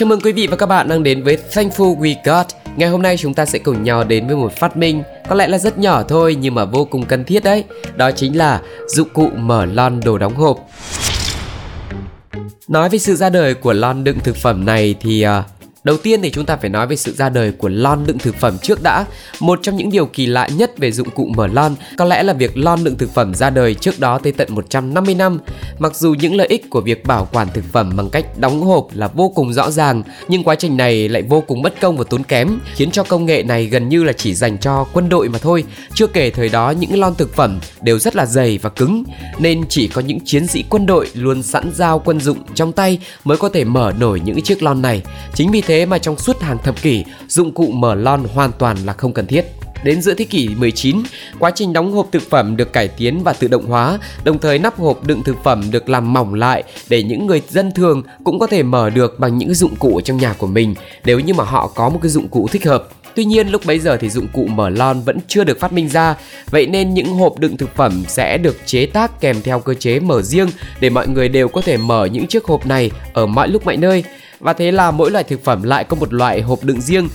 Chào mừng quý vị và các bạn đang đến với Thankful We Got. Ngày hôm nay chúng ta sẽ cùng nhau đến với một phát minh có lẽ là rất nhỏ thôi nhưng mà vô cùng cần thiết đấy. Đó chính là dụng cụ mở lon đồ đóng hộp. Nói về sự ra đời của lon đựng thực phẩm này thì uh, Đầu tiên thì chúng ta phải nói về sự ra đời của lon đựng thực phẩm trước đã. Một trong những điều kỳ lạ nhất về dụng cụ mở lon có lẽ là việc lon đựng thực phẩm ra đời trước đó tới tận 150 năm. Mặc dù những lợi ích của việc bảo quản thực phẩm bằng cách đóng hộp là vô cùng rõ ràng, nhưng quá trình này lại vô cùng mất công và tốn kém, khiến cho công nghệ này gần như là chỉ dành cho quân đội mà thôi. Chưa kể thời đó những lon thực phẩm đều rất là dày và cứng, nên chỉ có những chiến sĩ quân đội luôn sẵn dao quân dụng trong tay mới có thể mở nổi những chiếc lon này. Chính vì thế mà trong suốt hàng thập kỷ, dụng cụ mở lon hoàn toàn là không cần thiết. Đến giữa thế kỷ 19, quá trình đóng hộp thực phẩm được cải tiến và tự động hóa, đồng thời nắp hộp đựng thực phẩm được làm mỏng lại để những người dân thường cũng có thể mở được bằng những dụng cụ trong nhà của mình nếu như mà họ có một cái dụng cụ thích hợp. Tuy nhiên lúc bấy giờ thì dụng cụ mở lon vẫn chưa được phát minh ra, vậy nên những hộp đựng thực phẩm sẽ được chế tác kèm theo cơ chế mở riêng để mọi người đều có thể mở những chiếc hộp này ở mọi lúc mọi nơi. Và thế là mỗi loại thực phẩm lại có một loại hộp đựng riêng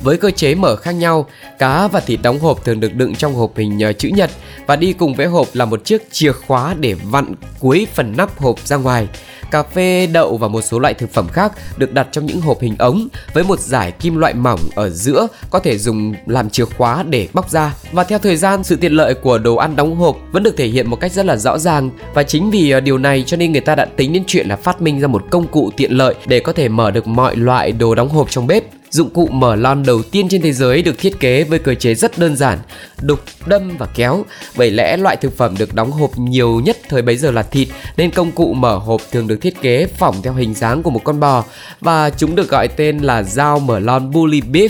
với cơ chế mở khác nhau, cá và thịt đóng hộp thường được đựng trong hộp hình ờ, chữ nhật và đi cùng với hộp là một chiếc chìa khóa để vặn cuối phần nắp hộp ra ngoài. Cà phê, đậu và một số loại thực phẩm khác được đặt trong những hộp hình ống với một giải kim loại mỏng ở giữa có thể dùng làm chìa khóa để bóc ra. Và theo thời gian, sự tiện lợi của đồ ăn đóng hộp vẫn được thể hiện một cách rất là rõ ràng và chính vì ờ, điều này cho nên người ta đã tính đến chuyện là phát minh ra một công cụ tiện lợi để có thể mở được mọi loại đồ đóng hộp trong bếp Dụng cụ mở lon đầu tiên trên thế giới được thiết kế với cơ chế rất đơn giản, đục, đâm và kéo. Bởi lẽ loại thực phẩm được đóng hộp nhiều nhất thời bấy giờ là thịt nên công cụ mở hộp thường được thiết kế phỏng theo hình dáng của một con bò và chúng được gọi tên là dao mở lon bully beef.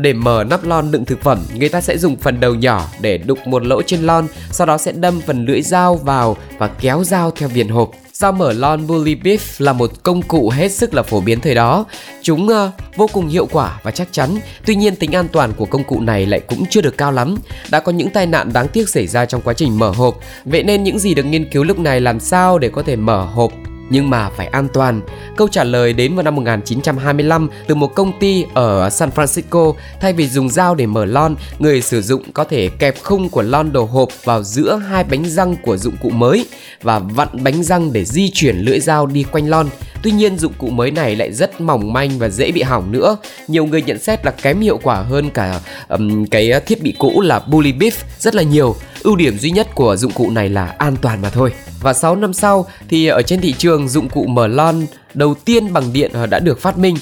Để mở nắp lon đựng thực phẩm, người ta sẽ dùng phần đầu nhỏ để đục một lỗ trên lon, sau đó sẽ đâm phần lưỡi dao vào và kéo dao theo viền hộp. Dao mở lon Bully Beef là một công cụ hết sức là phổ biến thời đó. Chúng uh, vô cùng hiệu quả và chắc chắn. Tuy nhiên tính an toàn của công cụ này lại cũng chưa được cao lắm. Đã có những tai nạn đáng tiếc xảy ra trong quá trình mở hộp. Vậy nên những gì được nghiên cứu lúc này làm sao để có thể mở hộp nhưng mà phải an toàn. Câu trả lời đến vào năm 1925 từ một công ty ở San Francisco, thay vì dùng dao để mở lon, người sử dụng có thể kẹp khung của lon đồ hộp vào giữa hai bánh răng của dụng cụ mới và vặn bánh răng để di chuyển lưỡi dao đi quanh lon. Tuy nhiên dụng cụ mới này lại rất mỏng manh và dễ bị hỏng nữa. Nhiều người nhận xét là kém hiệu quả hơn cả um, cái thiết bị cũ là Bully Beef rất là nhiều. Ưu điểm duy nhất của dụng cụ này là an toàn mà thôi. Và 6 năm sau thì ở trên thị trường dụng cụ mở lon đầu tiên bằng điện ờ, đã được phát minh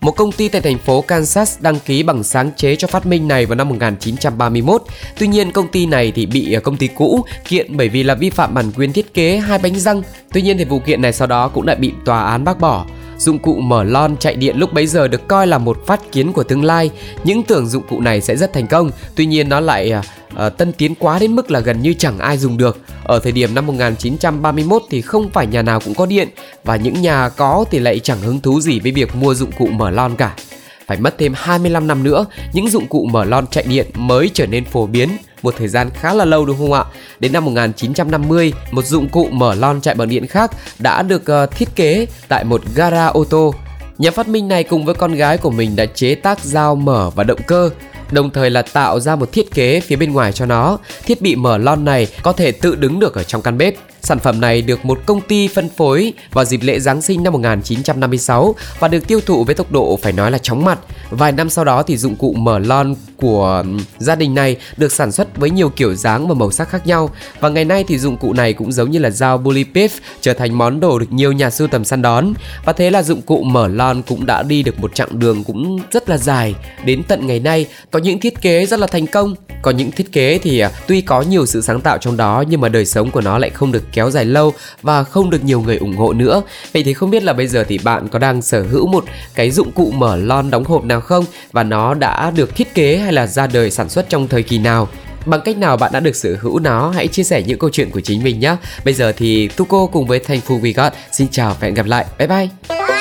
một công ty tại thành phố Kansas đăng ký bằng sáng chế cho phát minh này vào năm 1931. Tuy nhiên, công ty này thì bị ờ, công ty cũ kiện bởi vì là vi phạm bản quyền thiết kế hai bánh răng. Tuy nhiên thì vụ kiện này sau đó cũng đã bị tòa án bác bỏ. Dụng cụ mở lon chạy điện lúc bấy giờ được coi là một phát kiến của tương lai. Những tưởng dụng cụ này sẽ rất thành công, tuy nhiên nó lại uh, tân tiến quá đến mức là gần như chẳng ai dùng được. Ở thời điểm năm 1931 thì không phải nhà nào cũng có điện và những nhà có thì lại chẳng hứng thú gì với việc mua dụng cụ mở lon cả. Phải mất thêm 25 năm nữa, những dụng cụ mở lon chạy điện mới trở nên phổ biến một thời gian khá là lâu đúng không ạ? Đến năm 1950, một dụng cụ mở lon chạy bằng điện khác đã được uh, thiết kế tại một gara ô tô. Nhà phát minh này cùng với con gái của mình đã chế tác dao mở và động cơ đồng thời là tạo ra một thiết kế phía bên ngoài cho nó. Thiết bị mở lon này có thể tự đứng được ở trong căn bếp. Sản phẩm này được một công ty phân phối vào dịp lễ Giáng sinh năm 1956 và được tiêu thụ với tốc độ phải nói là chóng mặt. Vài năm sau đó thì dụng cụ mở lon của gia đình này được sản xuất với nhiều kiểu dáng và màu sắc khác nhau. Và ngày nay thì dụng cụ này cũng giống như là dao bully trở thành món đồ được nhiều nhà sưu tầm săn đón. Và thế là dụng cụ mở lon cũng đã đi được một chặng đường cũng rất là dài. Đến tận ngày nay, có những thiết kế rất là thành công. Có những thiết kế thì à, tuy có nhiều sự sáng tạo trong đó nhưng mà đời sống của nó lại không được kéo dài lâu và không được nhiều người ủng hộ nữa vậy thì không biết là bây giờ thì bạn có đang sở hữu một cái dụng cụ mở lon đóng hộp nào không và nó đã được thiết kế hay là ra đời sản xuất trong thời kỳ nào Bằng cách nào bạn đã được sở hữu nó, hãy chia sẻ những câu chuyện của chính mình nhé. Bây giờ thì Tuko cùng với Thành Phu We Got xin chào và hẹn gặp lại. Bye bye.